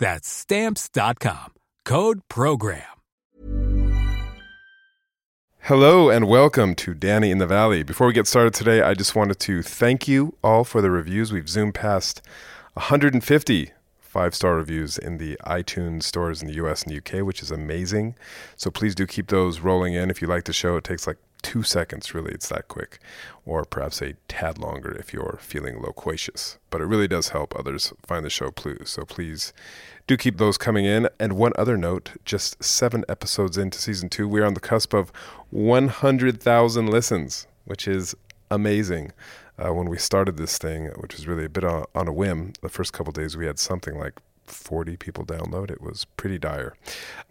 That's stamps.com. Code program. Hello and welcome to Danny in the Valley. Before we get started today, I just wanted to thank you all for the reviews. We've zoomed past 150 five star reviews in the iTunes stores in the US and the UK, which is amazing. So please do keep those rolling in. If you like the show, it takes like two seconds, really, it's that quick, or perhaps a tad longer if you're feeling loquacious. But it really does help others find the show, please. So please do keep those coming in. And one other note just seven episodes into season two, we're on the cusp of 100,000 listens, which is amazing. Uh, when we started this thing, which was really a bit on, on a whim, the first couple days we had something like 40 people download. It was pretty dire.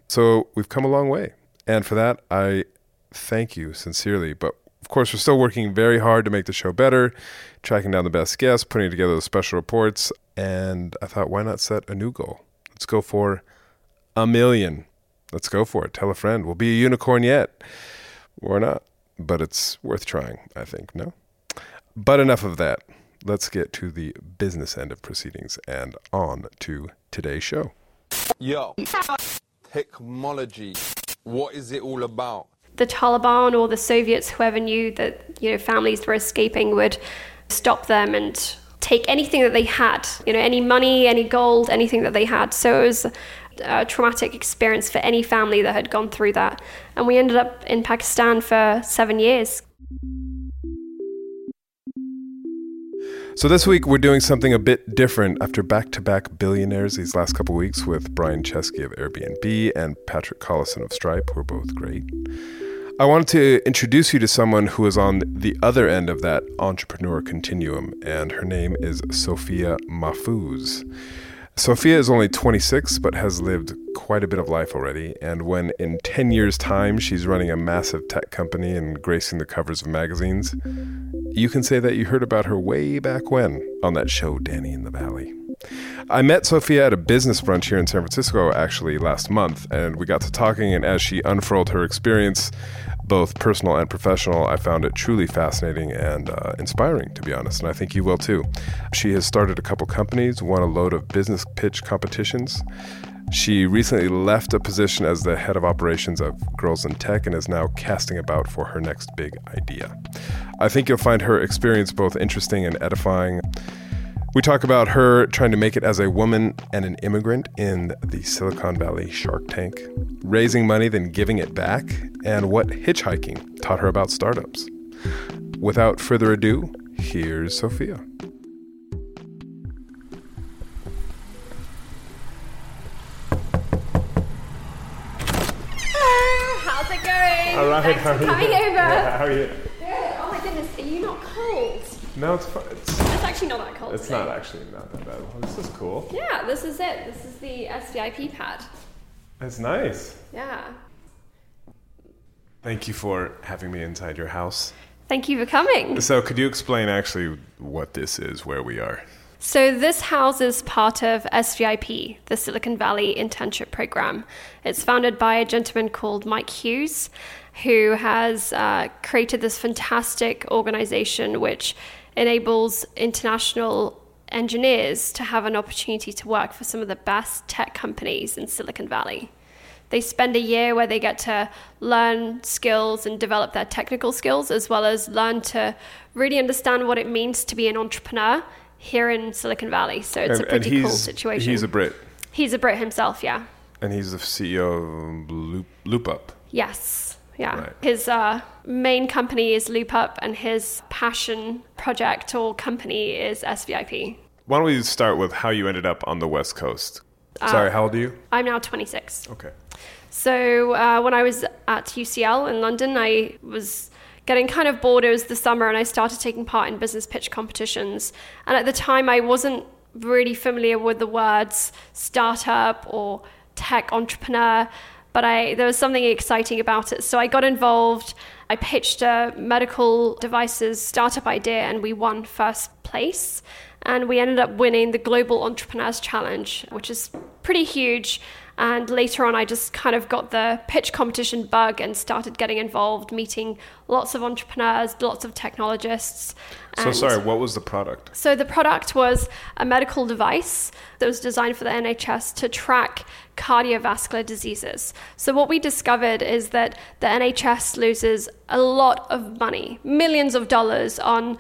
So we've come a long way. And for that, I thank you sincerely. But of course, we're still working very hard to make the show better, tracking down the best guests, putting together the special reports. And I thought, why not set a new goal? Let's go for a million. Let's go for it. Tell a friend. We'll be a unicorn yet. Or not. But it's worth trying, I think. No? But enough of that. Let's get to the business end of proceedings and on to today's show. Yo, technology. What is it all about? The Taliban or the Soviets, whoever knew that you know families were escaping, would stop them and take anything that they had, you know, any money, any gold, anything that they had. So it was a traumatic experience for any family that had gone through that. And we ended up in Pakistan for seven years. So this week we're doing something a bit different after back-to-back billionaires these last couple weeks with Brian Chesky of Airbnb and Patrick Collison of Stripe, who are both great. I wanted to introduce you to someone who is on the other end of that entrepreneur continuum, and her name is Sophia Mahfouz. Sophia is only 26, but has lived quite a bit of life already. And when in 10 years' time she's running a massive tech company and gracing the covers of magazines, you can say that you heard about her way back when on that show, Danny in the Valley. I met Sophia at a business brunch here in San Francisco actually last month, and we got to talking. And as she unfurled her experience, both personal and professional, I found it truly fascinating and uh, inspiring, to be honest. And I think you will too. She has started a couple companies, won a load of business pitch competitions. She recently left a position as the head of operations of Girls in Tech and is now casting about for her next big idea. I think you'll find her experience both interesting and edifying. We talk about her trying to make it as a woman and an immigrant in the Silicon Valley Shark Tank, raising money, then giving it back, and what hitchhiking taught her about startups. Without further ado, here's Sophia. How's it going? All right, Thanks how for are you? coming over. Yeah, how are you? Good. Oh my goodness, are you not cold? No, it's fine. It's, It's actually not that cold. it's today. not actually not that bad. Well, this is cool. Yeah, this is it. This is the SVIP pad. It's nice. Yeah. Thank you for having me inside your house. Thank you for coming. So, could you explain actually what this is, where we are? So, this houses part of SVIP, the Silicon Valley Internship Program. It's founded by a gentleman called Mike Hughes, who has uh, created this fantastic organization which enables international engineers to have an opportunity to work for some of the best tech companies in Silicon Valley. They spend a year where they get to learn skills and develop their technical skills, as well as learn to really understand what it means to be an entrepreneur here in Silicon Valley. So it's and, a pretty cool situation. He's a Brit, He's a Brit himself, yeah. and he's the CEO of Loop, Loop Up. Yes. Yeah. Right. His uh, main company is LoopUp, and his passion project or company is SVIP. Why don't we start with how you ended up on the West Coast? Uh, Sorry, how old are you? I'm now 26. Okay. So uh, when I was at UCL in London, I was getting kind of bored. It was the summer, and I started taking part in business pitch competitions. And at the time, I wasn't really familiar with the words startup or tech entrepreneur, but I there was something exciting about it. So I got involved. I pitched a medical devices startup idea, and we won first place. And we ended up winning the Global Entrepreneurs Challenge, which is pretty huge. And later on, I just kind of got the pitch competition bug and started getting involved, meeting lots of entrepreneurs, lots of technologists. So And- sorry, what was the product? so the product was a medical device that was designed for the NHS to track cardiovascular diseases. So what we discovered is that the NHS loses a lot of money, millions of dollars on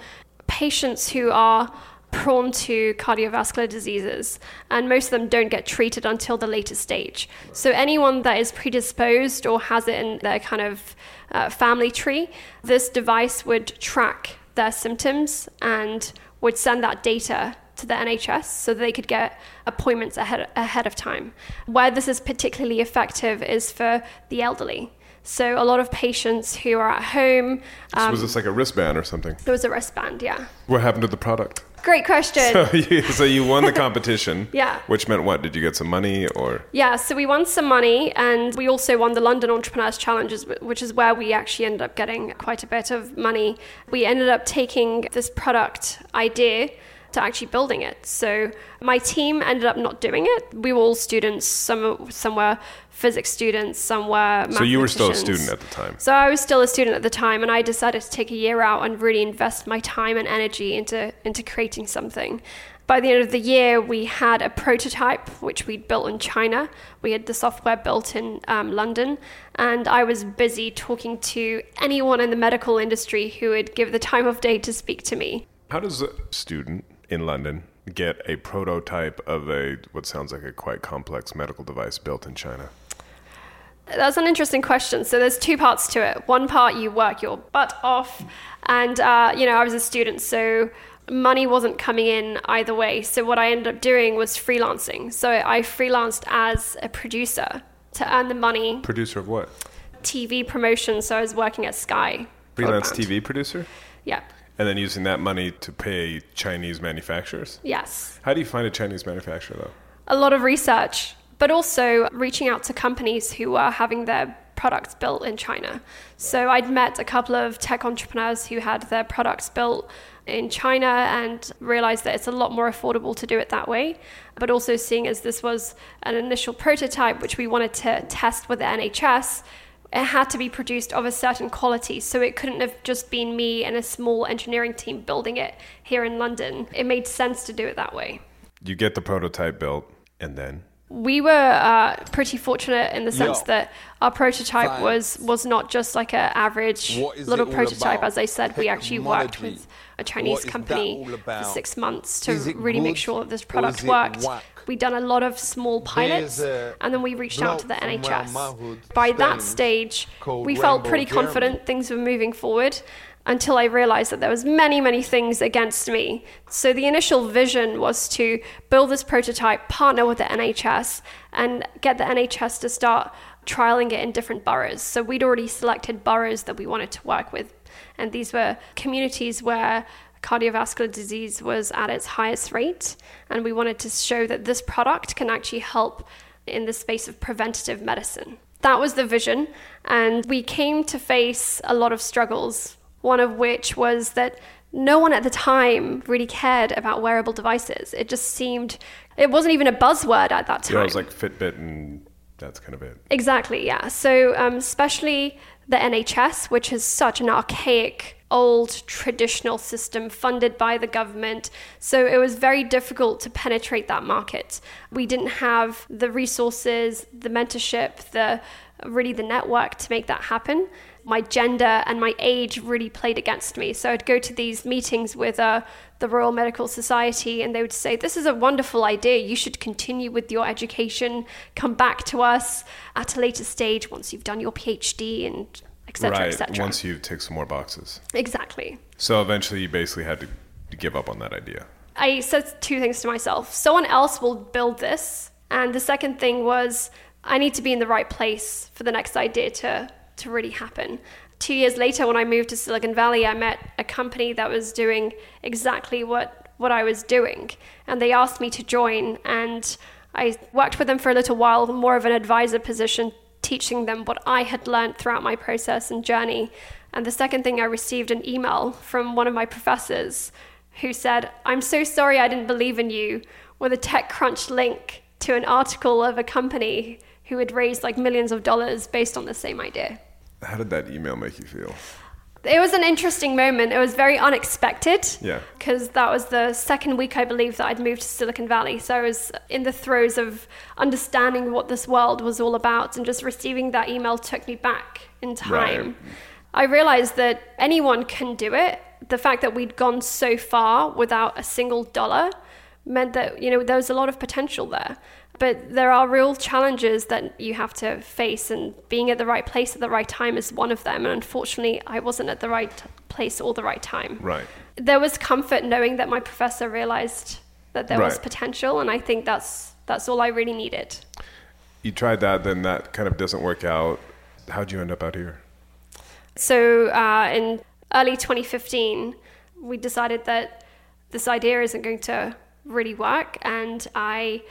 patients who are prone to cardiovascular diseases and most of them don't get treated until the later stage so anyone that is predisposed or has it in their kind of uh, family tree this device would track their symptoms and would send that data to the NHS so they could get appointments ahead, ahead of time. Where this is particularly effective is for the elderly. So a lot of patients who are at home, So um, was this like a wristband or something? there was a wristband, yeah. What happened to the product? Great question. So you, so you won the competition. Yeah. Which meant what? Did you get some money or? Yeah, so we won some money and we also won the London Entrepreneurs Challenges, which is where we actually ended up getting quite a bit of money. We ended up taking this product idea to actually building it. So my team ended up not doing it. We were all students. Some some were physics students, some were So you were still a student at the time. So I was still a student at the time, and I decided to take a year out and really invest my time and energy into into creating something. By the end of the year, we had a prototype which we'd built in China. We had the software built in um, London, and I was busy talking to anyone in the medical industry who would give the time of day to speak to me. How does a student in London get a prototype of a what sounds like a quite complex medical device built in China? That's an interesting question. So there's two parts to it. One part you work your butt off, and uh, you know I was a student, so money wasn't coming in either way. So what I ended up doing was freelancing. So I freelanced as a producer to earn the money, Producer of what? TV promotion. So I was working at Sky. Freelance broadband. TV producer? Yeah. And then using that money to pay Chinese manufacturers? Yes. How do you find a Chinese manufacturer though? a lot of research, but also reaching out to companies who are having their products built in China. So I'd met a couple of tech entrepreneurs who had their products built in China and realized that it's a lot more affordable to do it that way. But also seeing as this was an initial prototype which we wanted to test with the NHS, it had to be produced of a certain quality. So it couldn't have just been me and a small engineering team building it here in London. It made sense to do it that way You get the prototype built and then we were uh, pretty fortunate in the sense Yo. that our prototype Fine. was was not just like an average little prototype. about? As I said, we actually worked with a Chinese What is that company for six months to really make sure that this product is worked. whack? We done a lot of small pilots, and then we reached out to the bloke from around my NHS. By that stage, we felt pretty confident things were moving forward until I realized that there was many, many things against me. So the initial vision was to build this prototype, partner with the NHS, and get the NHS to start trialing it in different boroughs. So we'd already selected boroughs that we wanted to work with, and these were communities where cardiovascular disease was at its highest rate, and we wanted to show that this product can actually help in the space of preventative medicine. That was the vision, and we came to face a lot of struggles. One of which was that no one at the time really cared about wearable devices. It just seemed, it wasn't even a buzzword at that time. Yeah, it was like Fitbit and that's kind of it. Exactly, yeah. So, um, especially the NHS, which is such an archaic, old, traditional system funded by the government. So, it was very difficult to penetrate that market. We didn't have the resources, the mentorship, the really the network to make that happen. My gender and my age really played against me. So I'd go to these meetings with uh, the Royal Medical Society and they would say, This is a wonderful idea. You should continue with your education. Come back to us at a later stage once you've done your PhD and etc. right. etc. Once you tick some more boxes. Exactly. So eventually you basically had to, to give up on that idea. I said two things to myself someone else will build this. And the second thing was, I need to be in the right place for the next idea to, to really happen. Two years later, when I moved to Silicon Valley, I met a company that was doing exactly what, what I was doing. And they asked me to join. And I worked with them for a little while, more of an advisor position, teaching them what I had learned throughout my process and journey. And the second thing, I received an email from one of my professors who said, I'm so sorry I didn't believe in you, with a TechCrunch link to an article of a company who had raised like millions of dollars based on the same idea. How did that email make you feel? It was an interesting moment. It was very unexpected. Yeah. Because that was the second week, I believe, that I'd moved to Silicon Valley. So I was in the throes of understanding what this world was all about, and just receiving that email took me back in time. Right. I realized that anyone can do it. The fact that we'd gone so far without a single dollar meant that, you know, there was a lot of potential there. But there are real challenges that you have to face, and being at the right place at the right time is one of them. And unfortunately, I wasn't at the right place or the right time. Right. There was comfort knowing that my professor realized that there was potential, and I think that's that's all I really needed. You tried that, then that kind of doesn't work out. How'd you end up out here? So uh, in early 2015, we decided that this idea isn't going to really work, and I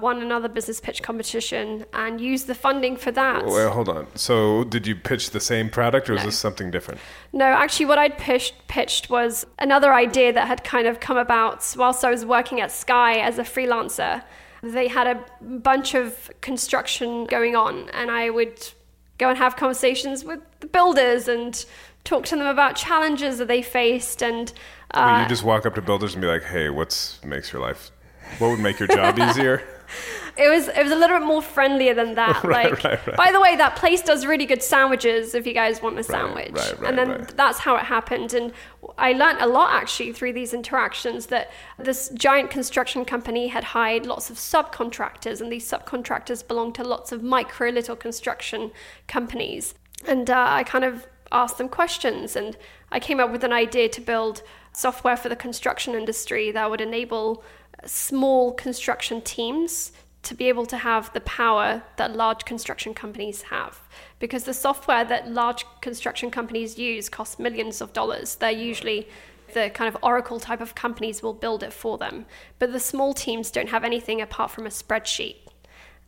won another business pitch competition and used the funding for that. Well, hold on. So, did you pitch the same product, or is this something different? No, actually, what I'd pitched, pitched was another idea that had kind of come about whilst I was working at Sky as a freelancer. They had a bunch of construction going on, and I would go and have conversations with the builders and talk to them about challenges that they faced. And uh, Will you just walk up to builders and be like, "Hey, what's makes your life? What would make your job easier?" it was it was a little bit more friendlier than that. Right, like, right, right. by the way, that place does really good sandwiches if you guys want a sandwich. and then that's how it happened. And I learned a lot actually through these interactions that this giant construction company had hired lots of subcontractors, and these subcontractors belonged to lots of micro little construction companies. And uh, I kind of asked them questions, and I came up with an idea to build software for the construction industry that would enable small construction teams to be able to have the power that large construction companies have. Because the software that large construction companies use costs millions of dollars. They're usually the kind of Oracle type of companies will build it for them. But the small teams don't have anything apart from a spreadsheet.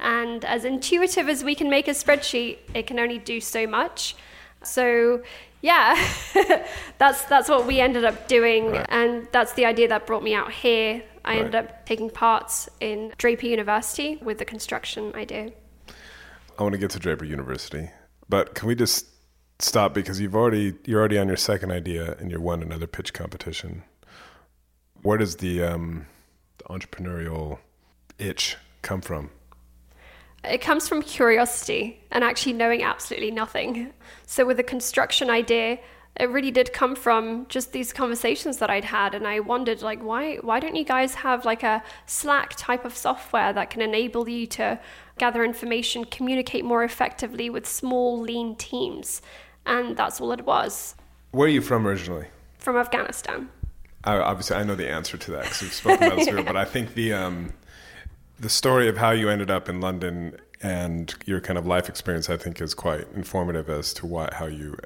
And as intuitive as we can make a spreadsheet, it can only do so much. So yeah, that's that's what we ended up doing, Right. and that's the idea that brought me out here. I ended up taking parts in Draper University with the construction idea. I want to get to Draper University, but can we just stop because you've already you're already on your second idea and you won another pitch competition. Where does the, um, the entrepreneurial itch come from? It comes from curiosity and actually knowing absolutely nothing. So, with the construction idea, it really did come from just these conversations that I'd had, and I wondered, like, why why don't you guys have like a Slack type of software that can enable you to gather information, communicate more effectively with small, lean teams? And that's all it was Where are you from originally? from Afghanistan. I, obviously, I know the answer to that because we've spoken about this before, but I think the um, the story of how you ended up in London and your kind of life experience, I think, is quite informative as to why how you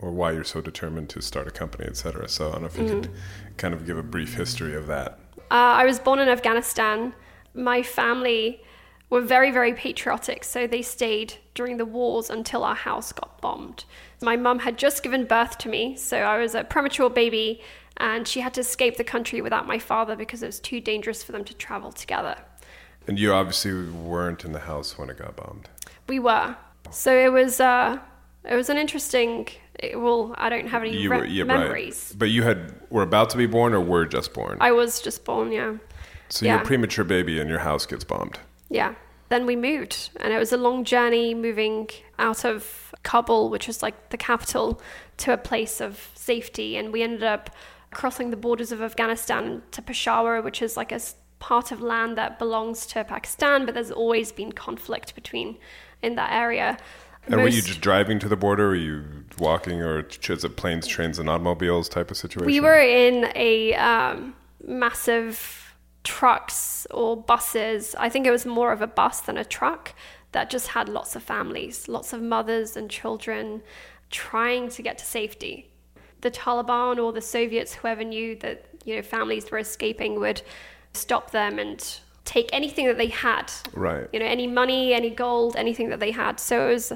or why you're so determined to start a company, et cetera. So I don't know if you could kind of give a brief history of that. Uh, I was born in Afghanistan. My family were very, very patriotic. So they stayed during the wars until our house got bombed. My mum had just given birth to me, so I was a premature baby, and she had to escape the country without my father because it was too dangerous for them to travel together. And you obviously weren't in the house when it got bombed. We were. So it was uh, it was an interesting. It, well, I don't have any You re- were yeah, memories. right. But you had were about to be born or were just born. I was just born, yeah. so you're a premature baby and your house gets bombed. Yeah. Then we moved, and it was a long journey moving out of Kabul, which was like the capital, to a place of safety. And we ended up crossing the borders of Afghanistan to Peshawar, which is like a part of land that belongs to Pakistan, but there's always been conflict between in that area. And were you just driving to the border? Were you walking, or is it planes, trains, and automobiles type of situation? We were in a um, massive trucks or buses. I think it was more of a bus than a truck that just had lots of families, lots of mothers and children trying to get to safety. The Taliban or the Soviets, whoever knew that you know families were escaping, would stop them and take anything that they had. Right. You know, any money, any gold, anything that they had. So it was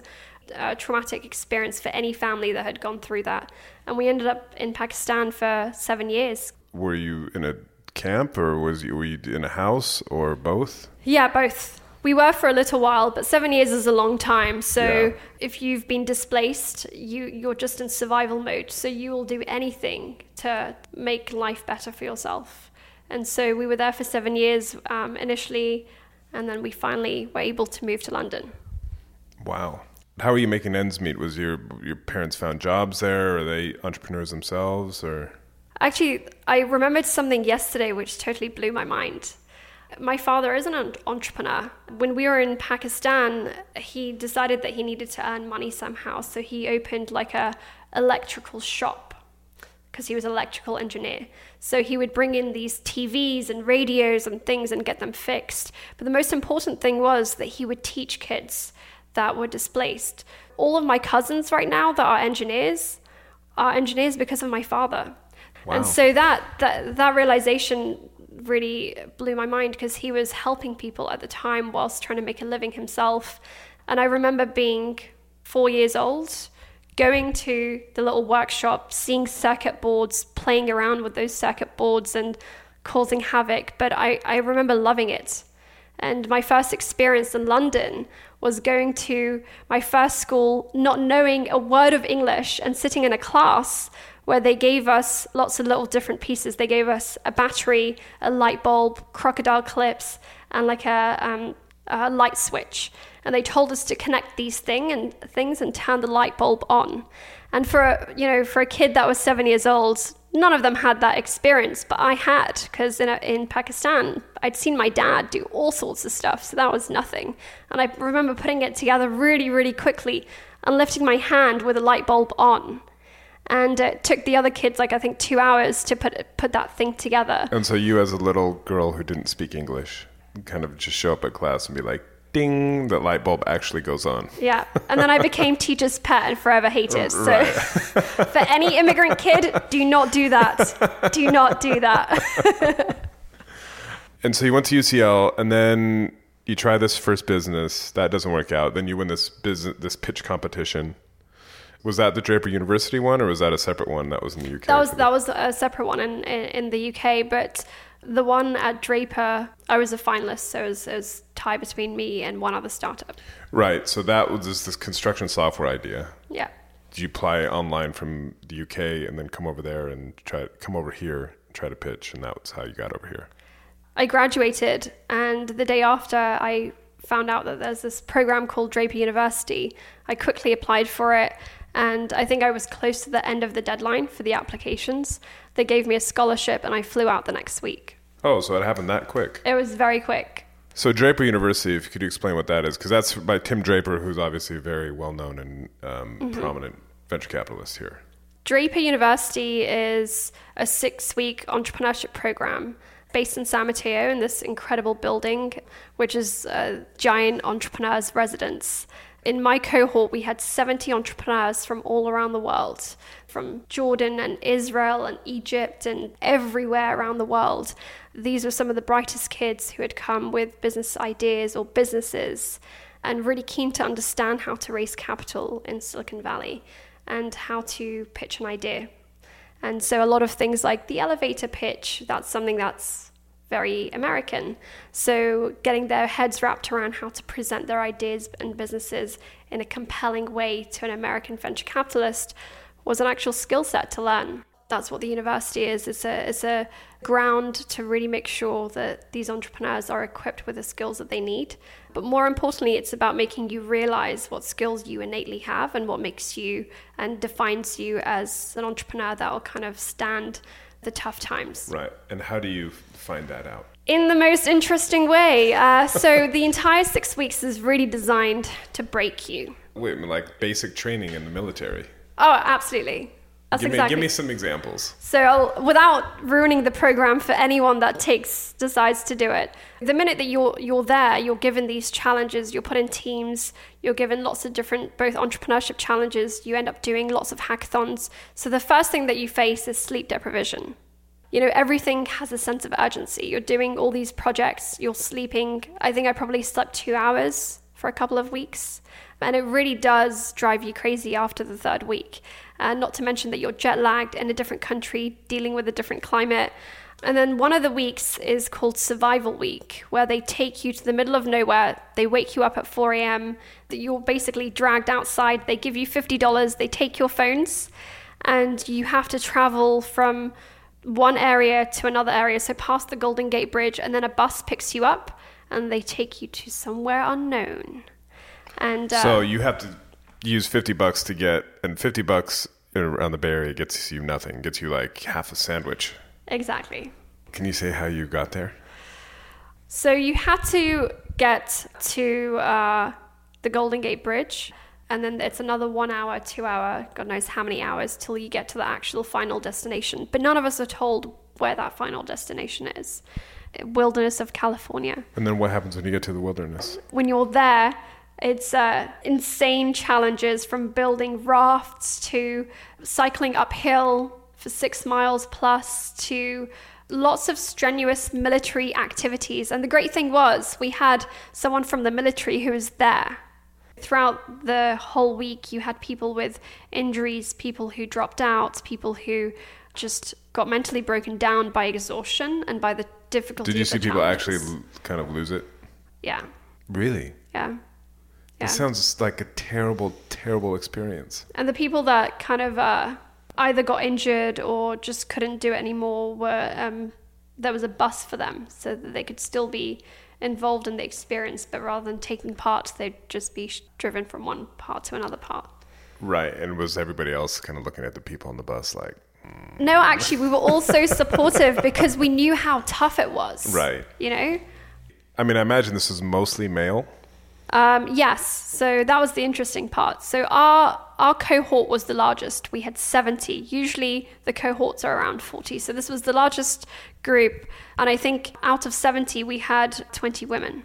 a traumatic experience for any family that had gone through that. And we ended up in Pakistan for seven years. Were you in a camp, or was you were you in a house, or both? Yeah, both. We were for a little while, but seven years is a long time. So Yeah. if you've been displaced, you you're just in survival mode. So you will do anything to make life better for yourself. And so we were there for seven years um, initially, and then we finally were able to move to London. Wow. How are you making ends meet? Was your your parents found jobs there? Are they entrepreneurs themselves, or? Actually, I remembered something yesterday which totally blew my mind. My father is an entrepreneur. When we were in Pakistan, he decided that he needed to earn money somehow, so he opened like a electrical shop because he was an electrical engineer. So he would bring in these TVs and radios and things and get them fixed. But the most important thing was that he would teach kids that were displaced. All of my cousins right now that are engineers are engineers because of my father. Wow. And so that, that that realization really blew my mind because he was helping people at the time whilst trying to make a living himself. And I remember being four years old, going to the little workshop, seeing circuit boards, playing around with those circuit boards and causing havoc. But I, I remember loving it. And my first experience in London was going to my first school, not knowing a word of English, and sitting in a class where they gave us lots of little different pieces. They gave us a battery, a light bulb, crocodile clips, and like a, um, a light switch. And they told us to connect these thing and things and turn the light bulb on. And for a, you know for a kid that was seven years old, none of them had that experience, but I had because in, in Pakistan I'd seen my dad do all sorts of stuff, so that was nothing. And I remember putting it together really, really quickly and lifting my hand with a light bulb on. And it took the other kids like I think two hours to put put that thing together. And so you, as a little girl who didn't speak English, kind of just show up at class and be like, "Ding!" The light bulb actually goes on. Yeah, and then I became teacher's pet and forever hated. So, for any immigrant kid, do not do that. Do not do that. And so you went to UCL, and then you try this first business. That doesn't work out. Then you win this business, this pitch competition. Was that the Draper University one, or was that a separate one that was in the UK? That was that was a separate one in, in, in the UK, but the one at Draper, I was a finalist, so it was, it was tie between me and one other startup. right. So that was this, this construction software idea. Yeah. Did you apply online from the UK and then come over there and try come over here and try to pitch, and that was how you got over here? I graduated, and the day after, I found out that there's this program called Draper University. I quickly applied for it, and I think I was close to the end of the deadline for the applications. They gave me a scholarship, and I flew out the next week. Oh, so it happened that quick. It was very quick. So Draper University, if you could explain what that is, because that's by Tim Draper, who's obviously a very well known and um, prominent venture capitalist here. Draper University is a six week entrepreneurship program based in San Mateo in this incredible building, which is a giant entrepreneur's residence. In my cohort, we had 70 entrepreneurs from all around the world, from Jordan and Israel and Egypt and everywhere around the world. These were some of the brightest kids who had come with business ideas or businesses and really keen to understand how to raise capital in Silicon Valley and how to pitch an idea. And so a lot of things like the elevator pitch, that's something that's very American. So, getting their heads wrapped around how to present their ideas and businesses in a compelling way to an American venture capitalist was an actual skill set to learn. That's what the university is. It's a, it's a ground to really make sure that these entrepreneurs are equipped with the skills that they need. But more importantly, it's about making you realize what skills you innately have and what makes you and defines you as an entrepreneur that will kind of stand the tough times. Right. And how do you find that out? In the most interesting way. Uh, so the entire six weeks is really designed to break you. Wait, like basic training in the military. Oh, absolutely. That's give me, exactly. give me some examples. So, I'll, without ruining the program for anyone that takes decides to do it, the minute that you're you're there, you're given these challenges. You're put in teams. You're given lots of different both entrepreneurship challenges. You end up doing lots of hackathons. So the first thing that you face is sleep deprivation. You know, everything has a sense of urgency. You're doing all these projects. You're sleeping. I think I probably slept two hours for a couple of weeks. And it really does drive you crazy after the third week. Uh, not to mention that you're jet lagged in a different country, dealing with a different climate. And then one of the weeks is called Survival Week, where they take you to the middle of nowhere. They wake you up at 4 a.m. That you're basically dragged outside. They give you $50. They take your phones, and you have to travel from one area to another area. So past the Golden Gate Bridge, and then a bus picks you up, and they take you to somewhere unknown. And uh, So you have to use 50 bucks to get, and 50 bucks around the Bay Area gets you nothing, gets you like half a sandwich. exactly. Can you say how you got there? So you had to get to uh, the Golden Gate Bridge, and then it's another one hour, two hour, God knows how many hours till you get to the actual final destination. But none of us are told where that final destination is. Wilderness of California. And then what happens when you get to the wilderness? When you're there, it's uh, insane challenges from building rafts to cycling uphill for six miles plus to lots of strenuous military activities. And the great thing was, we had someone from the military who was there. Throughout the whole week, you had people with injuries, people who dropped out, people who just got mentally broken down by exhaustion and by the difficulty. Did you see people actually kind of lose it? Yeah, Really? yeah. Yeah. It sounds like a terrible, terrible experience. And the people that kind of uh, either got injured or just couldn't do it anymore were um, there was a bus for them so that they could still be involved in the experience, but rather than taking part, they'd just be sh- driven from one part to another part. Right. And was everybody else kind of looking at the people on the bus like, No, actually, we were all so supportive because we knew how tough it was. Right. You know? I mean, I imagine this is mostly male. Um, yes, so that was the interesting part. So our our cohort was the largest. We had 70. Usually the cohorts are around 40. So this was the largest group, and I think out of 70 we had 20 women,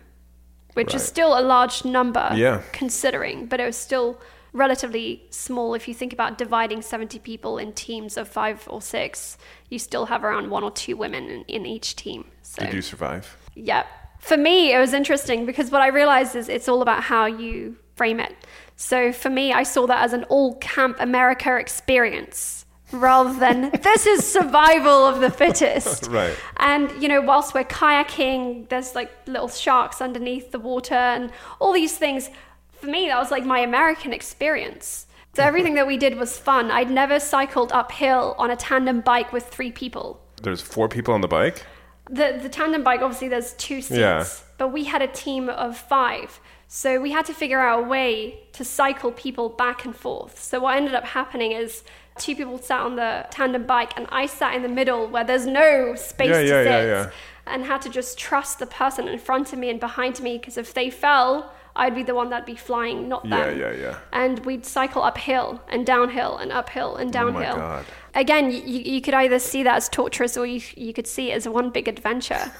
which is still a large number Yeah. considering, but it was still relatively small if you think about dividing 70 people in teams of 5 or 6. You still have around one or two women in, in each team. So Did you survive? yeah. For me, it was interesting because what I realized is it's all about how you frame it. So for me, I saw that as an all camp America experience rather than this is survival of the fittest. Right. And, you know, whilst we're kayaking, there's like little sharks underneath the water and all these things. For me, that was like my American experience. So everything that we did was fun. I'd never cycled uphill on a tandem bike with three people There's four people on the bike. The the tandem bike obviously there's two seats Yeah. but we had a team of five. So we had to figure out a way to cycle people back and forth. So what ended up happening is two people sat on the tandem bike and i sat in the middle where there's no space Yeah, to yeah, sit and had to just trust the person in front of me and behind me because if they fell i'd be the one that'd be flying not that. Yeah, yeah, yeah. and we'd cycle uphill and downhill and uphill and downhill. Oh my. God. Again, you, you could either see that as torturous or you, you could see it as one big adventure.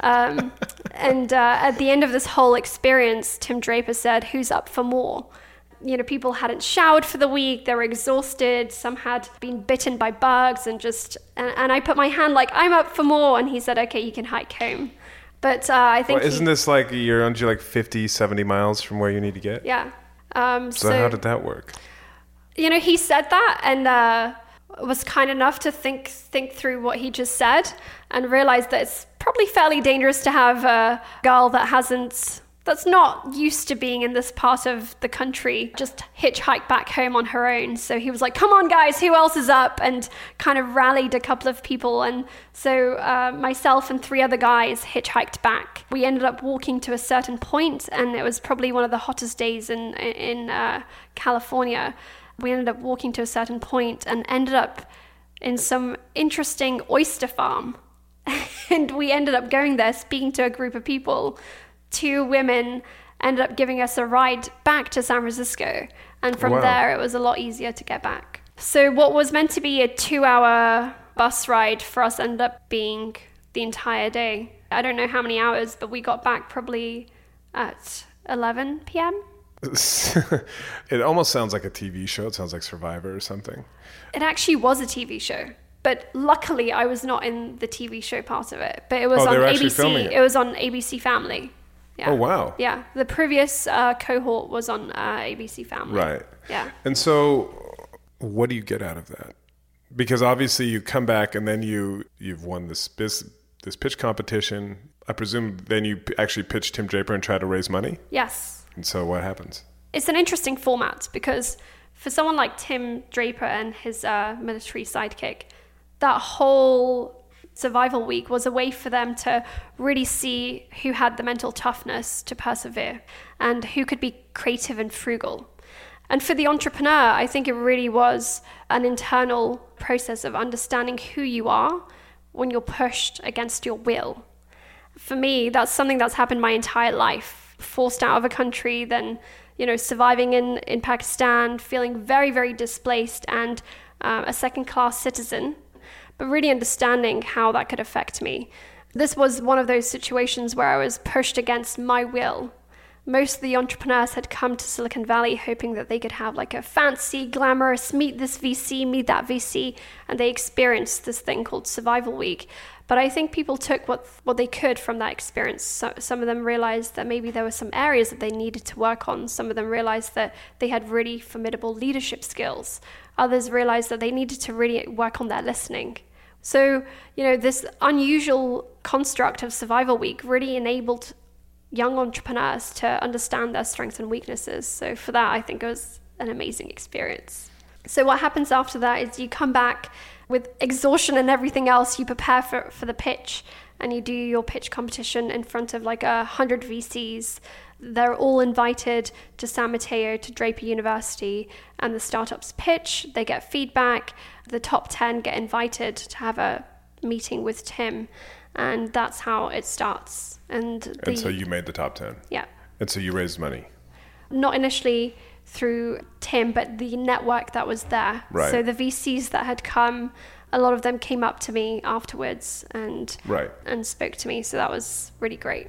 Um, and uh, at the end of this whole experience, Tim Draper said, Who's up for more? You know, people hadn't showered for the week, they were exhausted, some had been bitten by bugs, and just, and, and I put my hand like, I'm up for more. And he said, Okay, you can hike home. But uh, I think. Well, isn't he, this like you're only like 50, 70 miles from where you need to get? Yeah. Um, So, how did that work? you know, he said that and uh, was kind enough to think think through what he just said and realized that it's probably fairly dangerous to have a girl that hasn't that's not used to being in this part of the country. Just hitchhike back home on her own. So he was like come on guys who else is up? And kind of rallied a couple of people. And so uh, myself and three other guys hitchhiked back. We ended up walking to a certain point and it was probably one of the hottest days in in uh, california. We ended up walking to a certain point and ended up in some interesting oyster farm. and we ended up going there, speaking to a group of people. Two women ended up giving us a ride back to San Francisco. And from Wow. there, it was a lot easier to get back. So, what was meant to be a two hour bus ride for us ended up being the entire day. I don't know how many hours, but we got back probably at 11 p.m. it almost sounds like a TV show. It sounds like Survivor or something. It actually was a TV show, but luckily I was not in the TV show part of it. But it was Oh, on ABC. it. It. was on ABC Family. Yeah. Oh, wow. Yeah, the previous uh, cohort was on uh, ABC Family. Right. Yeah. And so, what do you get out of that? Because obviously, you come back and then you you've won this this, this pitch competition. I presume then you p- actually pitch Tim Draper and try to raise money. Yes. And so, what happens? It's an interesting format because for someone like Tim Draper and his uh, military sidekick, that whole survival week was a way for them to really see who had the mental toughness to persevere and who could be creative and frugal. And for the entrepreneur, I think it really was an internal process of understanding who you are when you're pushed against your will for me, that's something that's happened my entire life. Forced out of a country, then you know, surviving in in Pakistan, feeling very very displaced and uh, a second class citizen, really understanding how that could affect me. This was one of those situations where I was pushed against my will. Most of the entrepreneurs had come to Silicon Valley hoping that they could have like a fancy, glamorous meet this VC, meet that VC, and they experienced this thing called Survival Week. But I think people took what what they could from that experience. So, some of them realized that maybe there were some areas that they needed to work on. Some of them realized that they had really formidable leadership skills. Others realized that they needed to really work on their listening. So, you know, this unusual construct of Survival Week really enabled young entrepreneurs to understand their strengths and weaknesses. So, for that, I think it was an amazing experience. So, what happens after that is you come back with exhaustion and everything else, you prepare for, for the pitch and you do your pitch competition in front of like a hundred VCs. They're all invited to San Mateo, to Draper University, and the startups pitch. They get feedback. The top 10 get invited to have a meeting with Tim, and that's how it starts. And, the, And so, you made the top ten. yeah, And so, you raised money. not initially through Tim, but the network that was there. Right. So the VCs that had come, a lot of them came up to me afterwards and Right. and spoke to me. So that was really great.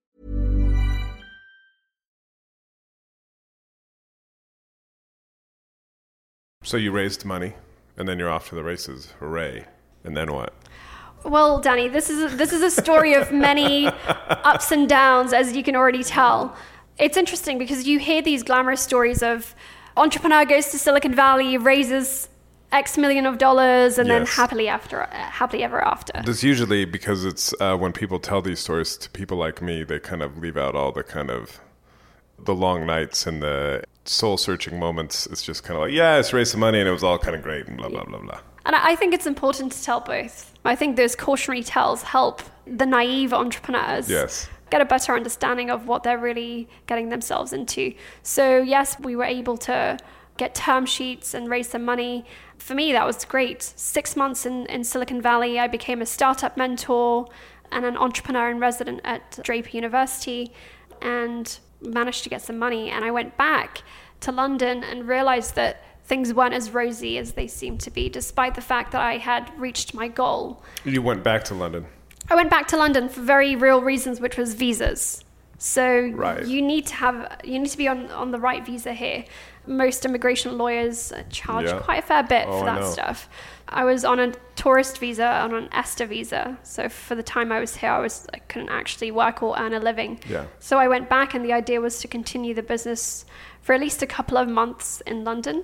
So you raised money, and then you're off to the races. Hooray! And then what? Well, Danny, this is a, this is a story of many ups and downs, as you can already tell. It's interesting because you hear these glamorous stories of entrepreneur goes to Silicon Valley, raises X million of dollars, and then happily after, happily ever after. That's usually because it's uh, when people tell these stories to people like me, they kind of leave out all the kind of the long nights and the soul searching moments. It's just kind of like, yeah, it's raised some money and it was all kind of great and blah blah blah blah. And I think it's important to tell both. I think those cautionary tales help the naive entrepreneurs Yes. get a better understanding of what they're really getting themselves into. So, yes, we were able to get term sheets and raise some money. For me, that was great. Six months in, in Silicon Valley, I became a startup mentor and an entrepreneur in resident at Draper University and managed to get some money. And I went back to London and realized that things weren't as rosy as they seemed to be, despite the fact that I had reached my goal. You went back to London. I went back to London for very real reasons, which was visas. So Right. you need to have you need to be on, on the right visa here. Most immigration lawyers charge Yeah. quite a fair bit Oh, for that stuff. I was on a tourist visa, on an ESTA visa. So for the time I was here, I was I couldn't actually work or earn a living. Yeah. So I went back, and the idea was to continue the business for at least a couple of months in London,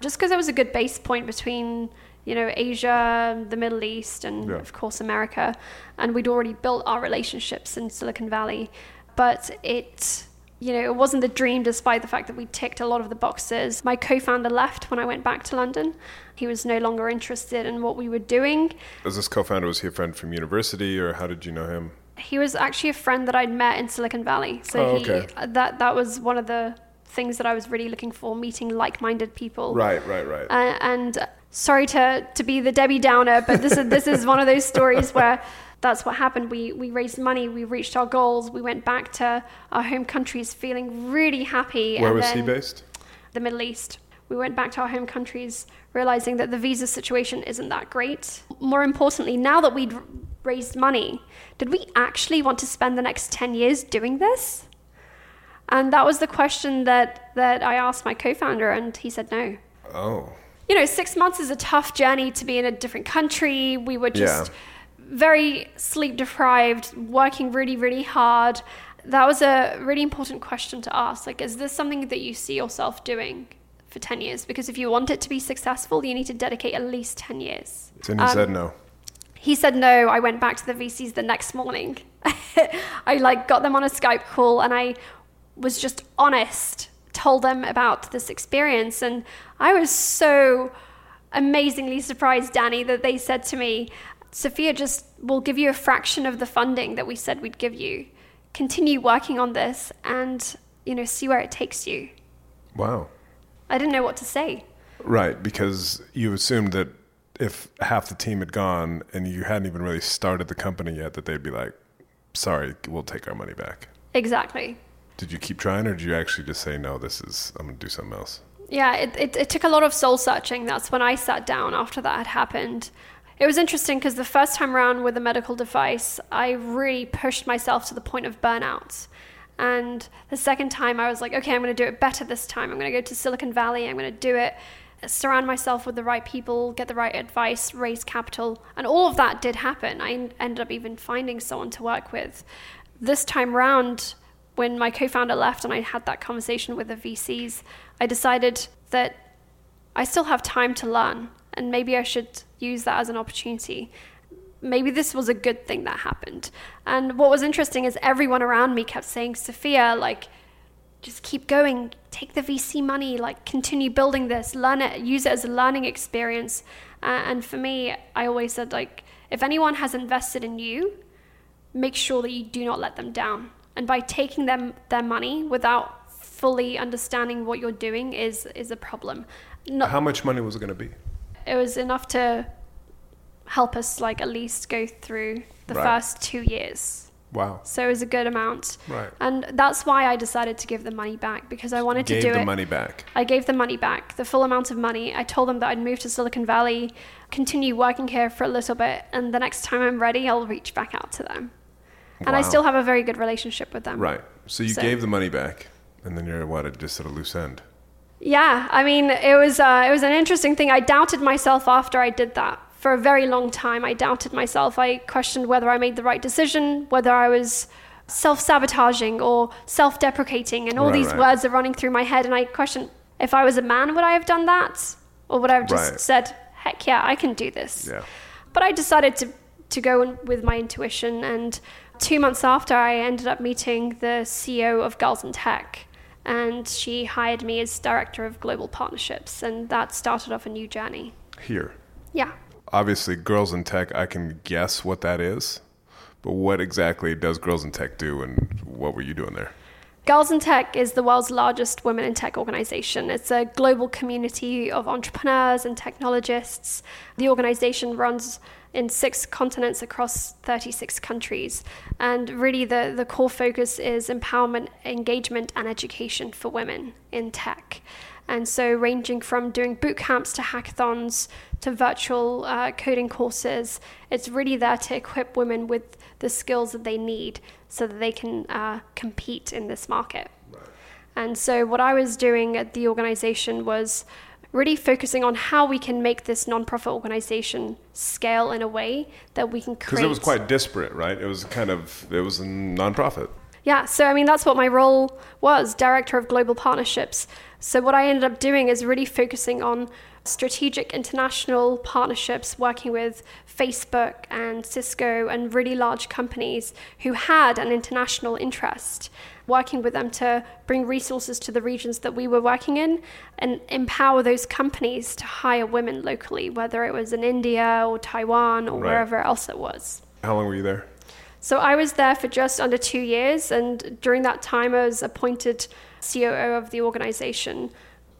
just because it was a good base point between you know Asia, the Middle East, and Yeah. of course America, and we'd already built our relationships in Silicon Valley, but it. You know, it wasn't the dream despite the fact that we ticked a lot of the boxes. My co founder left when I went back to London. He was no longer interested in what we were doing. As this co-founder, was he a friend from university, or how did you know him? He was actually a friend that I'd met in Silicon Valley. So Oh, he, that that was one of the things that I was really looking for, meeting like-minded people. Right, right, right. Uh, and uh, sorry to to be the Debbie Downer, but this is this is one of those stories where that's what happened. We we raised money, we reached our goals, we went back to our home countries feeling really happy. Where and was he based? the Middle East. We went back to our home countries, realizing that the visa situation isn't that great. More importantly, now that we'd raised money, did we actually want to spend the next 10 years doing this? And that was the question that, that I asked my co founder, and he said no. Oh, You know, six months is a tough journey to be in a different country. We were just Yeah. Very sleep deprived, working really, really hard. That was a really important question to ask. Like, is this something that you see yourself doing for 10 years? Because if you want it to be successful, you need to dedicate at least 10 years. and he Um, said no. He said no. I went back to the VCs the next morning. I like got them on a Skype call and I was just honest, told them about this experience. And I was so amazingly surprised, Danny, that they said to me, Sophia just will give you a fraction of the funding that we said we'd give you. Continue working on this and, you know, see where it takes you. Wow. I didn't know what to say. Right, because you assumed that if half the team had gone and you hadn't even really started the company yet, that they'd be like, "Sorry, we'll take our money back." Exactly. Did you keep trying, or did you actually just say, "No, this is I'm going to do something else"? Yeah, it, it, it took a lot of soul searching. That's when I sat down after that had happened. It was interesting because the first time around with a medical device, I really pushed myself to the point of burnout. And the second time, I was like, okay, I'm going to do it better this time. I'm going to go to Silicon Valley. I'm going to do it, surround myself with the right people, get the right advice, raise capital. And all of that did happen. I ended up even finding someone to work with. This time round, when my co founder left and I had that conversation with the VCs, I decided that I still have time to learn and maybe I should use that as an opportunity. Maybe this was a good thing that happened. And what was interesting is everyone around me kept saying, Sophia, like, just keep going, take the VC money, like, continue building this, learn it, use it as a learning experience. Uh, and for me, I always said, like, if anyone has invested in you, make sure that you do not let them down. And by taking them their money without fully understanding what you're doing is is a problem. Not, How much money was it going to be? It was enough to help us like at least go through the Right. first two years. Wow. So it was a good amount. Right. And that's why I decided to give the money back because I wanted Gave to do the it. money back. I gave the money back, the full amount of money. I told them that I'd move to Silicon Valley, continue working here for a little bit, and the next time I'm ready, I'll reach back out to them. And I still have a very good relationship with them. Right. So you So- gave the money back, and then you're what? Just at a loose end. Yeah, I mean, it was uh, it was an interesting thing. I doubted myself after I did that for a very long time. I doubted myself. I questioned whether I made the right decision, whether I was self-sabotaging or self-deprecating, and all Right, these right. words are running through my head. And I questioned if I was a man, would I have done that, or would I have just Right. said, "Heck yeah, I can do this." Yeah. But I decided to, to go in with my intuition. And two months after, I ended up meeting the CEO of Girls in Tech. And she hired me as director of global partnerships. And that started off a new journey. Here. Yeah. Obviously, Girls in Tech, I can guess what that is. But what exactly does Girls in Tech do, and what were you doing there? Girls in Tech is the world's largest women in tech organization. It's a global community of entrepreneurs and technologists. The organization runs in six continents across 36 countries. And really, the, the core focus is empowerment, engagement, and education for women in tech. And so, ranging from doing boot camps to hackathons to virtual uh, coding courses, it's really there to equip women with the skills that they need so that they can uh, compete in this market. And so, what I was doing at the organization was really focusing on how we can make this nonprofit organization scale in a way that we can create. Because it was quite disparate, right? It was kind of, it was a nonprofit. Yeah, so I mean, that's what my role was Director of Global Partnerships. So, what I ended up doing is really focusing on strategic international partnerships, working with Facebook and Cisco and really large companies who had an international interest, working with them to bring resources to the regions that we were working in and empower those companies to hire women locally, whether it was in India or Taiwan or Right. wherever else it was. How long were you there? So I was there for just under two years, and during that time, I was appointed COO of the organization.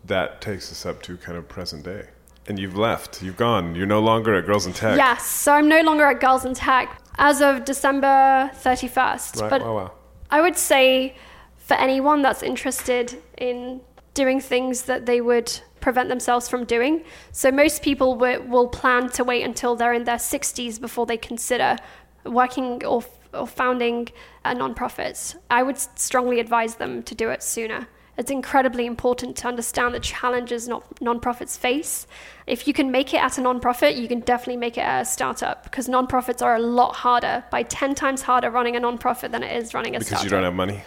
That takes us up to kind of present day. And you've left. You've gone. You're no longer at Girls in Tech. Yes, so I'm no longer at Girls in Tech as of December 31st. Right. But wow, wow. I would say for anyone that's interested in doing things that they would prevent themselves from doing. So most people will, will plan to wait until they're in their 60s before they consider working or, or founding uh, a nonprofit. I would strongly advise them to do it sooner. It's incredibly important to understand the challenges non- nonprofits face. If you can make it at a nonprofit, you can definitely make it at a startup because nonprofits are a lot harder, by 10 times harder running a nonprofit than it is running a Because startup. Because you don't have money.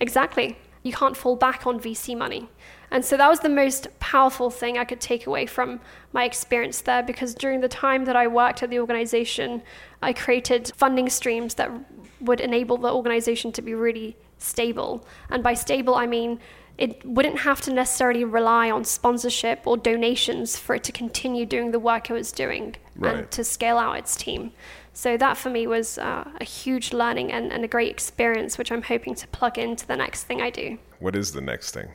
Exactly. You can't fall back on VC money. And so that was the most powerful thing I could take away from my experience there because during the time that I worked at the organization, I created funding streams that would enable the organization to be really stable. And by stable, I mean it wouldn't have to necessarily rely on sponsorship or donations for it to continue doing the work it was doing Right. and to scale out its team. So that for me was uh, a huge learning and, and a great experience, which I'm hoping to plug into the next thing I do. What is the next thing?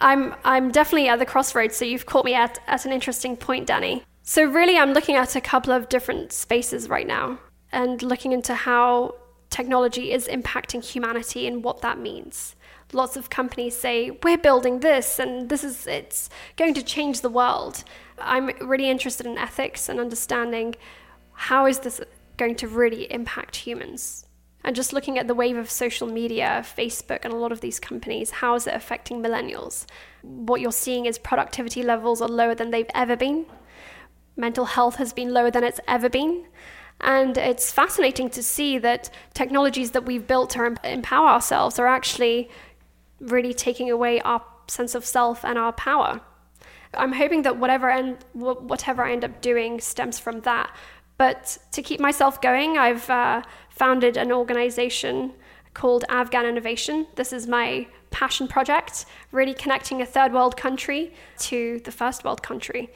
I'm I'm definitely at the crossroads, so you've caught me at, at an interesting point, Danny. So really I'm looking at a couple of different spaces right now and looking into how technology is impacting humanity and what that means. Lots of companies say, we're building this and this is it's going to change the world. I'm really interested in ethics and understanding how is this going to really impact humans? And just looking at the wave of social media, Facebook, and a lot of these companies, how is it affecting millennials? What you're seeing is productivity levels are lower than they've ever been. Mental health has been lower than it's ever been. And it's fascinating to see that technologies that we've built to empower ourselves are actually really taking away our sense of self and our power. I'm hoping that whatever end, whatever I end up doing stems from that. But to keep myself going, I've uh, founded an organization called Afghan Innovation. This is my passion project, really connecting a third world country to the first world country.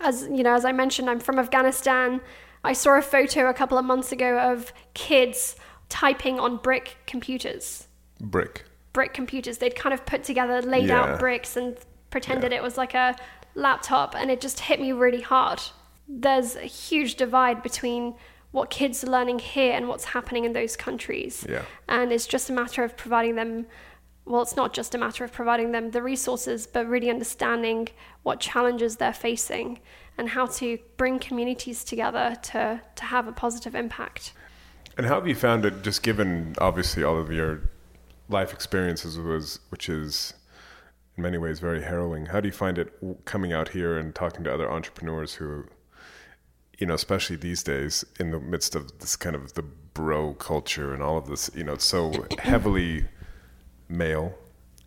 As you know, as I mentioned, I'm from Afghanistan. I saw a photo a couple of months ago of kids typing on brick computers. Brick. brick computers. They'd kind of put together, laid Yeah. out bricks and pretended it was like a laptop, and it just hit me really hard. There's a huge divide between what kids are learning here and what's happening in those countries. Yeah. And it's just a matter of providing them, well, it's not just a matter of providing them the resources, but really understanding what challenges they're facing and how to bring communities together to, to have a positive impact. And how have you found it? Just given obviously all of your life experiences, was which is in many ways very harrowing. How do you find it coming out here and talking to other entrepreneurs who, you know, especially these days in the midst of this kind of the bro culture and all of this, you know, it's so heavily male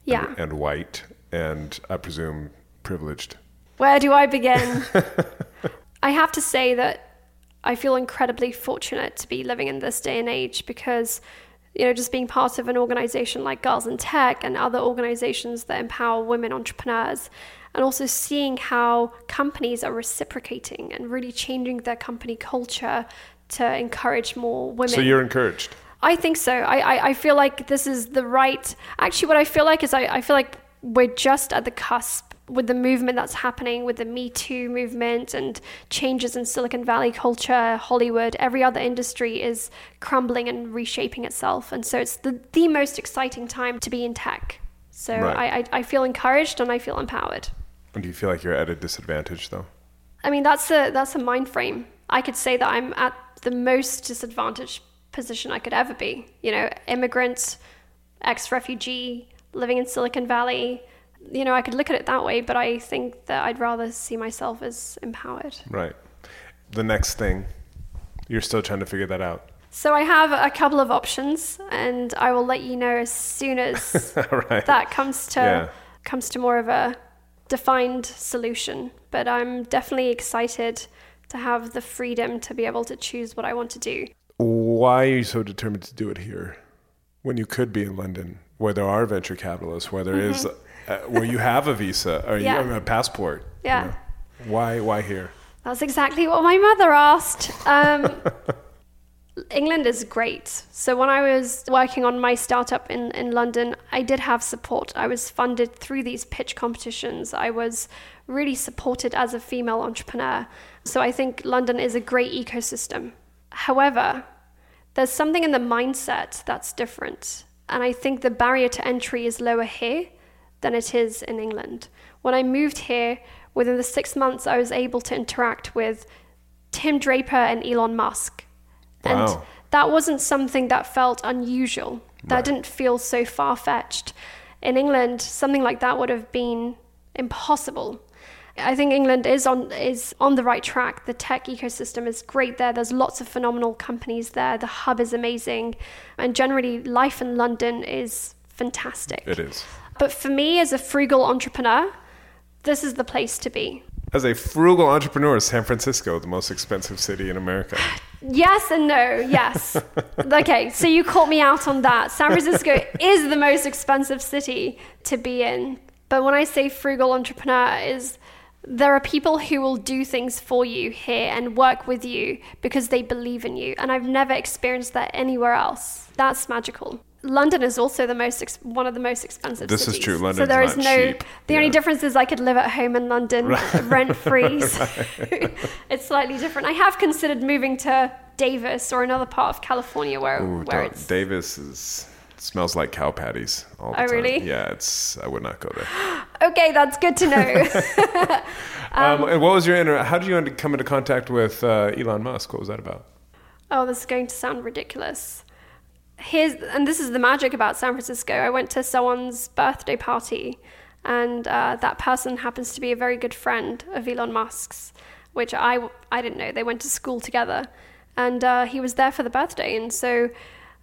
Yeah. and, and white and I presume privileged. Where do I begin? I have to say that I feel incredibly fortunate to be living in this day and age because, you know, just being part of an organization like Girls in Tech and other organizations that empower women entrepreneurs, and also seeing how companies are reciprocating and really changing their company culture to encourage more women. So you're encouraged. I think so. I, I, I feel like this is the right. Actually, what I feel like is I, I feel like we're just at the cusp with the movement that's happening with the Me Too movement and changes in Silicon Valley culture, Hollywood, every other industry is crumbling and reshaping itself. And so it's the, the most exciting time to be in tech. So Right. I, I, I feel encouraged and I feel empowered. And do you feel like you're at a disadvantage though? I mean, that's a that's a mind frame. I could say that I'm at the most disadvantaged position I could ever be. You know, immigrant, ex-refugee, living in Silicon Valley. You know, I could look at it that way, but I think that I'd rather see myself as empowered. Right. The next thing, you're still trying to figure that out. So I have a couple of options, and I will let you know as soon as right. that comes to Yeah. comes to more of a defined solution. But I'm definitely excited to have the freedom to be able to choose what I want to do. Why are you so determined to do it here when you could be in London, where there are venture capitalists, where there is, uh, where you have a visa or Mm-hmm. Yeah. you have a passport? you Yeah. know? Why? Why here? That's exactly what my mother asked. Um, England is great. So when I was working on my startup in, in London, I did have support. I was funded through these pitch competitions. I was really supported as a female entrepreneur. So I think London is a great ecosystem. However, there's something in the mindset that's different. And I think the barrier to entry is lower here than it is in England. When I moved here, within the six months, I was able to interact with Tim Draper and Elon Musk. And Wow. that wasn't something that felt unusual. That didn't feel so far fetched. In England, something like that would have been impossible. I think England is on is on the right track. The tech ecosystem is great there. There's lots of phenomenal companies there. The hub is amazing, and generally life in London is fantastic. It is. But for me, as a frugal entrepreneur, this is the place to be. As a frugal entrepreneur, San Francisco, the most expensive city in America. Yes and no. Yes. okay, so you caught me out on that. San Francisco is the most expensive city to be in. But when I say frugal entrepreneur is there are people who will do things for you here and work with you because they believe in you. And I've never experienced that anywhere else. That's magical. London is also the most ex- one of the most expensive This is cities. true. so London's there is no cheap. the only difference is I could live at home in London rent free. it's slightly different. I have considered moving to Davis or another part of California where Ooh, where it's Davis is smells like cow patties all the Oh, time. really? Yeah, it's. I would not go there. okay. That's good to know. Um, and what was your inter- How did you come into contact with uh, Elon Musk? What was that about? oh, this is going to sound ridiculous. Here's and this is the magic about San Francisco. I went to someone's birthday party, and uh, that person happens to be a very good friend of Elon Musk's, which I I didn't know. They went to school together, and uh, he was there for the birthday, and so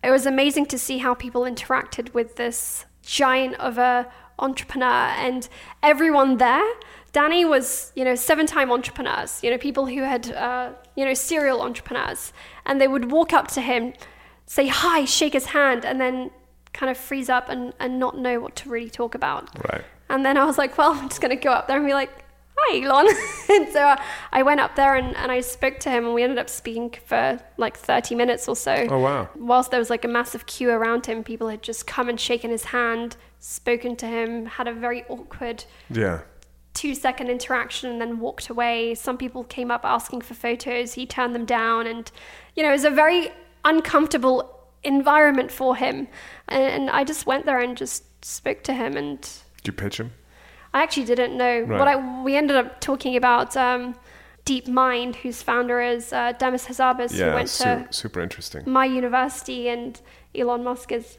it was amazing to see how people interacted with this giant of a entrepreneur and everyone there danny was you know seven time entrepreneurs you know people who had uh, you know serial entrepreneurs and they would walk up to him say hi shake his hand and then kind of freeze up and, and not know what to really talk about Right. and then i was like well i'm just going to go up there and be like hi, Elon. and so uh, I went up there and, and I spoke to him, and we ended up speaking for like 30 minutes or so. Oh, wow. Whilst there was like a massive queue around him, people had just come and shaken his hand, spoken to him, had a very awkward Yeah. two second interaction and then walked away. Some people came up asking for photos. He turned them down. And, you know, it was a very uncomfortable environment for him. And, I just went there and just spoke to him. And Did you pitch him? I actually didn't know. Right. What I, we ended up talking about um, DeepMind, whose founder is uh, Demis Hassabis, who went su- to super interesting. my university. And Elon Musk is,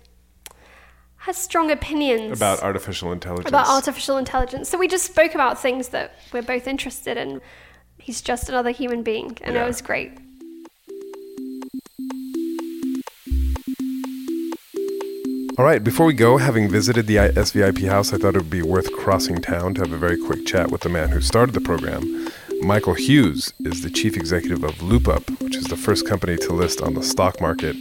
has strong opinions About artificial intelligence. about artificial intelligence. So we just spoke about things that we're both interested in. He's just another human being, and Yeah. it was great. All right, before we go, having visited the SVIP house, I thought it would be worth crossing town to have a very quick chat with the man who started the program. Michael Hughes is the chief executive of LoopUp, which is the first company to list on the stock market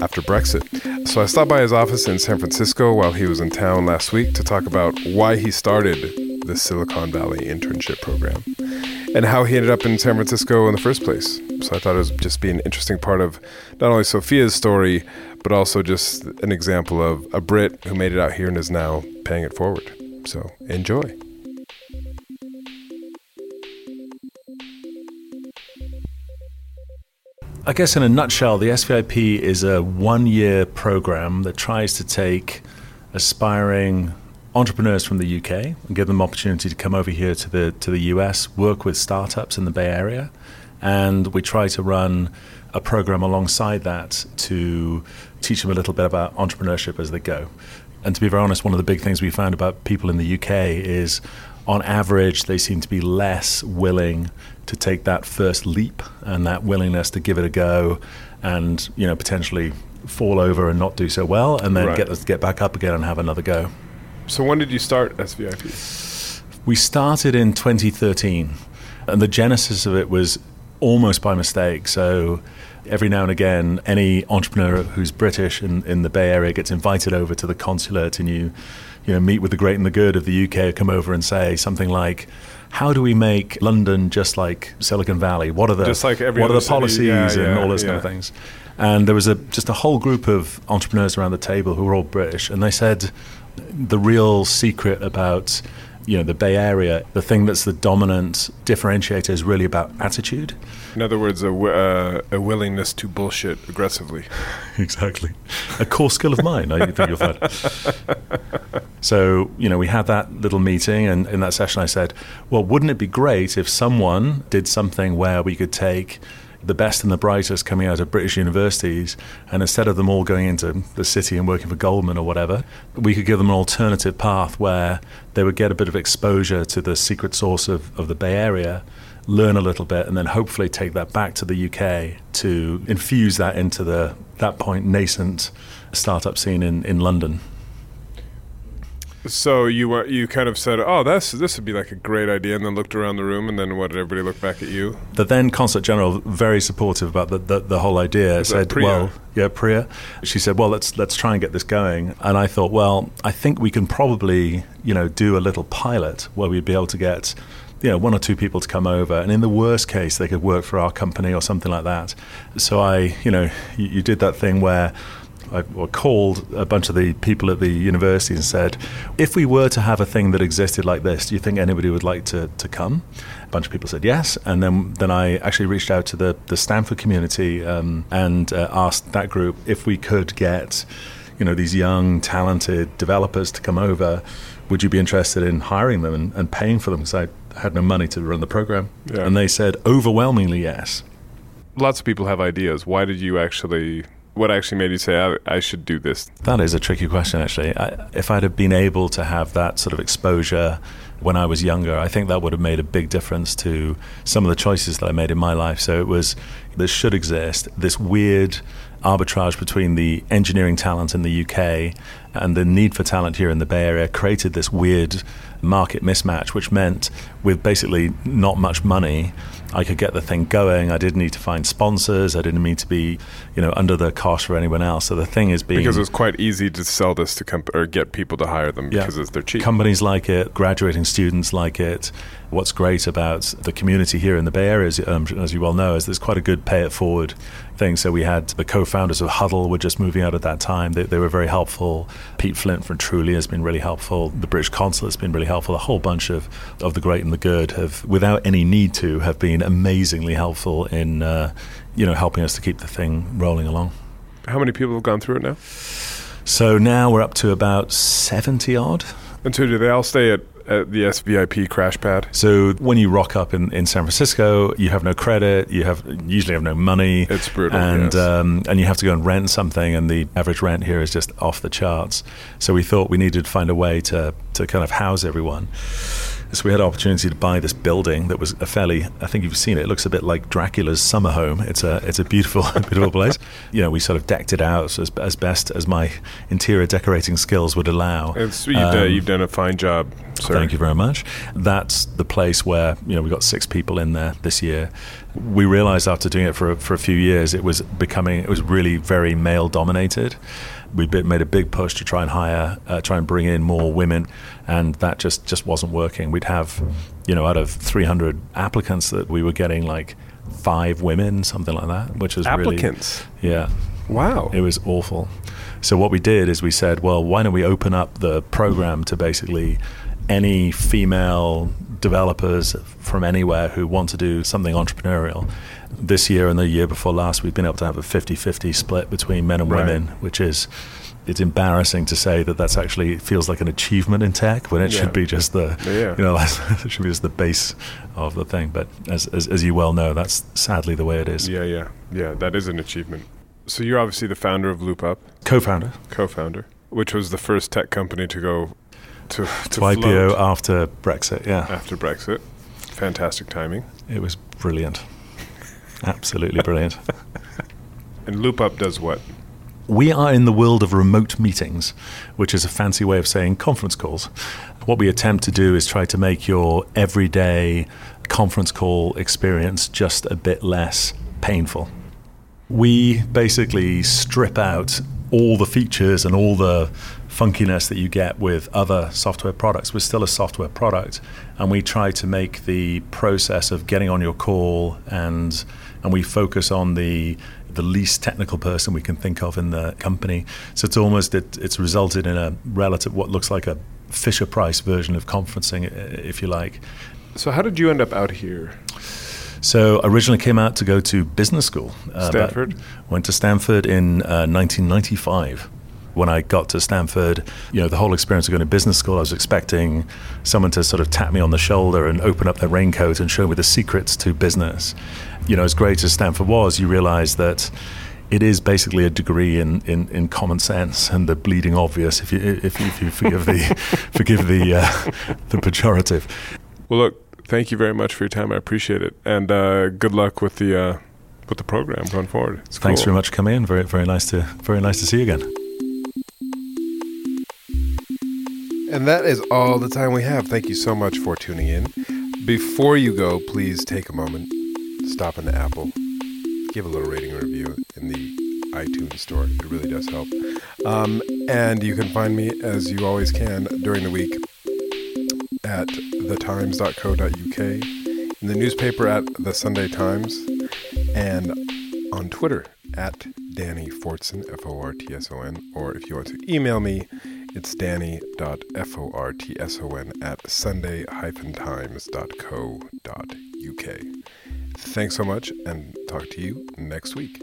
after Brexit. So I stopped by his office in San Francisco while he was in town last week to talk about why he started the Silicon Valley internship program and how he ended up in San Francisco in the first place. So I thought it was just be an interesting part of not only Sophia's story, but also just an example of a Brit who made it out here and is now paying it forward. So enjoy. I guess in a nutshell, the SVIP is a one year program that tries to take aspiring entrepreneurs from the UK and give them opportunity to come over here to the to the US, work with startups in the Bay Area, and we try to run a program alongside that to teach them a little bit about entrepreneurship as they go. And to be very honest, one of the big things we found about people in the UK is on average, they seem to be less willing to take that first leap and that willingness to give it a go and, you know, potentially fall over and not do so well and then Right. get, get back up again and have another go. So when did you start SVIP? We started in 2013, and the genesis of it was almost by mistake. So every now and again, any entrepreneur who's British in, in the Bay Area gets invited over to the consulate, and you, you know, meet with the great and the good of the UK, come over and say something like. How do we make London just like Silicon Valley? What are the Just like every what are the policies Yeah, and yeah, all those kind of things? And there was a just a whole group of entrepreneurs around the table who were all British, and they said the real secret about you know the Bay Area, the thing that's the dominant differentiator is really about attitude. In other words, a, w- uh, a willingness to bullshit aggressively. exactly, a core skill of mine. I think you'll find. So you know, we had that little meeting, and in that session, I said, "Well, wouldn't it be great if someone did something where we could take." The best and the brightest coming out of British universities, and instead of them all going into the city and working for Goldman or whatever, we could give them an alternative path where they would get a bit of exposure to the secret source of, of the Bay Area, learn a little bit, and then hopefully take that back to the UK to infuse that into the that point nascent startup scene in, in London. So you were, you kind of said, "Oh, this this would be like a great idea," and then looked around the room, and then what did everybody look back at you? The then consul general, very supportive about the, the, the whole idea, Is said, Priya? "Well, yeah, Priya." She said, "Well, let's let's try and get this going." And I thought, "Well, I think we can probably, you know, do a little pilot where we'd be able to get." You know, one or two people to come over, and in the worst case, they could work for our company or something like that. So I, you know, you, you did that thing where I called a bunch of the people at the university and said, if we were to have a thing that existed like this, do you think anybody would like to, to come? A bunch of people said yes. And then, then I actually reached out to the, the Stanford community um, and uh, asked that group if we could get you know, these young, talented developers to come over. Would you be interested in hiring them and, and paying for them? Because I had no money to run the program. Yeah. And they said overwhelmingly yes. Lots of people have ideas. Why did you actually? What actually made you say I, I should do this? That is a tricky question, actually. I, if I'd have been able to have that sort of exposure when I was younger, I think that would have made a big difference to some of the choices that I made in my life. So it was this should exist, this weird arbitrage between the engineering talent in the UK and the need for talent here in the Bay Area created this weird market mismatch, which meant with basically not much money, I could get the thing going. I didn't need to find sponsors. I didn't need to be, you know, under the cost for anyone else. So the thing is being Because it's quite easy to sell this to comp- or get people to hire them Yeah. because it's they're cheap. Companies like it, graduating students like it, what's great about the community here in the Bay Area, um, as you well know, is there's quite a good pay it forward thing. So we had the co-founders of Huddle were just moving out at that time. They, they were very helpful. Pete Flint from Trulia has been really helpful. The British consul has been really helpful. A whole bunch of, of the great and the good have, without any need to, have been amazingly helpful in uh, you know helping us to keep the thing rolling along. How many people have gone through it now? So now we're up to about 70 odd. And so do they all stay at, at the SVIP crash pad? So when you rock up in, in San Francisco, you have no credit, you have usually have no money. It's brutal, And, yes. um, and you have to go and rent something, and the average rent here is just off the charts. So we thought we needed to find a way to, to kind of house everyone. So we had an opportunity to buy this building that was a fairly, I think you've seen it, it looks a bit like Dracula's summer home. It's a, it's a beautiful, beautiful place. You know, we sort of decked it out as, as best as my interior decorating skills would allow. It's, you've, done, Um, you've done a fine job, sir. Thank you very much. That's the place where you know we got six people in there this year. We realized after doing it for for a few years, it was becoming it was really very male dominated. We made a big push to try and hire, uh, try and bring in more women, and that just just wasn't working. We'd have, you know, out of 300 applicants that we were getting like five women, something like that, which was Applicants? really yeah. Wow. It was awful. So what we did is we said, well, why don't we open up the program to basically any female developers from anywhere who want to do something entrepreneurial. This year and the year before last, we've been able to have a 50-50 split between men and Right. women, which is it's embarrassing to say that that's actually feels like an achievement in tech when it Yeah. should be just the Yeah. you know it should be just the base of the thing. But as, as as you well know, that's sadly the way it is. Yeah, yeah, yeah. That is an achievement. So you're obviously the founder of LoopUp, Co-founder co-founder, which was the first tech company to go to to, to IPO after Brexit. Yeah, after Brexit. Fantastic timing. it was brilliant, absolutely brilliant. And LoopUp does what? We are in the world of remote meetings, which is a fancy way of saying conference calls. What we attempt to do is try to make your everyday conference call experience just a bit less painful. We basically strip out all the features and all the funkiness that you get with other software products. We're still a software product, and we try to make the process of getting on your call and and we focus on the the least technical person we can think of in the company. So it's almost it, it's resulted in a relative what looks like a Fisher Price version of conferencing, if you like. So how did you end up out here? So originally came out to go to business school. uh, Stanford? went to Stanford in uh, 1995. When I got to Stanford, you know, the whole experience of going to business school, I was expecting someone to sort of tap me on the shoulder and open up their raincoat and show me the secrets to business. You know, as great as Stanford was, you realize that it is basically a degree in, in, in common sense and the bleeding obvious, if you, if, you- if you forgive the, forgive the, uh, the pejorative. Well, look, thank you very much for your time. I appreciate it, and uh, good luck with the uh, with the program going forward. It's Thanks cool. very much for coming in. Very, very nice to, very nice to see you again. And that is all the time we have. Thank you so much for tuning in. Before you go, please take a moment, stop in the Apple, give a little rating and review in the iTunes store. It really does help. Um, and you can find me, as you always can, during the week at thetimes.co.uk, in the newspaper at the Sunday Times, and on Twitter at Danny Fortson, F O R T S O N, or if you want to email me, it's danny.fortson at sunday-times.co.uk. Thanks so much, and talk to you next week.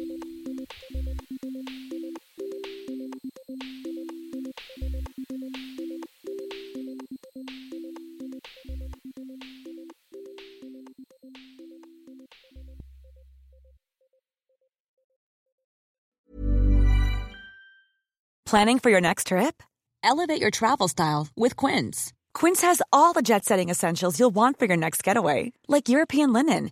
Planning for your next trip? Elevate your travel style with Quince. Quince has all the jet setting essentials you'll want for your next getaway, like European linen,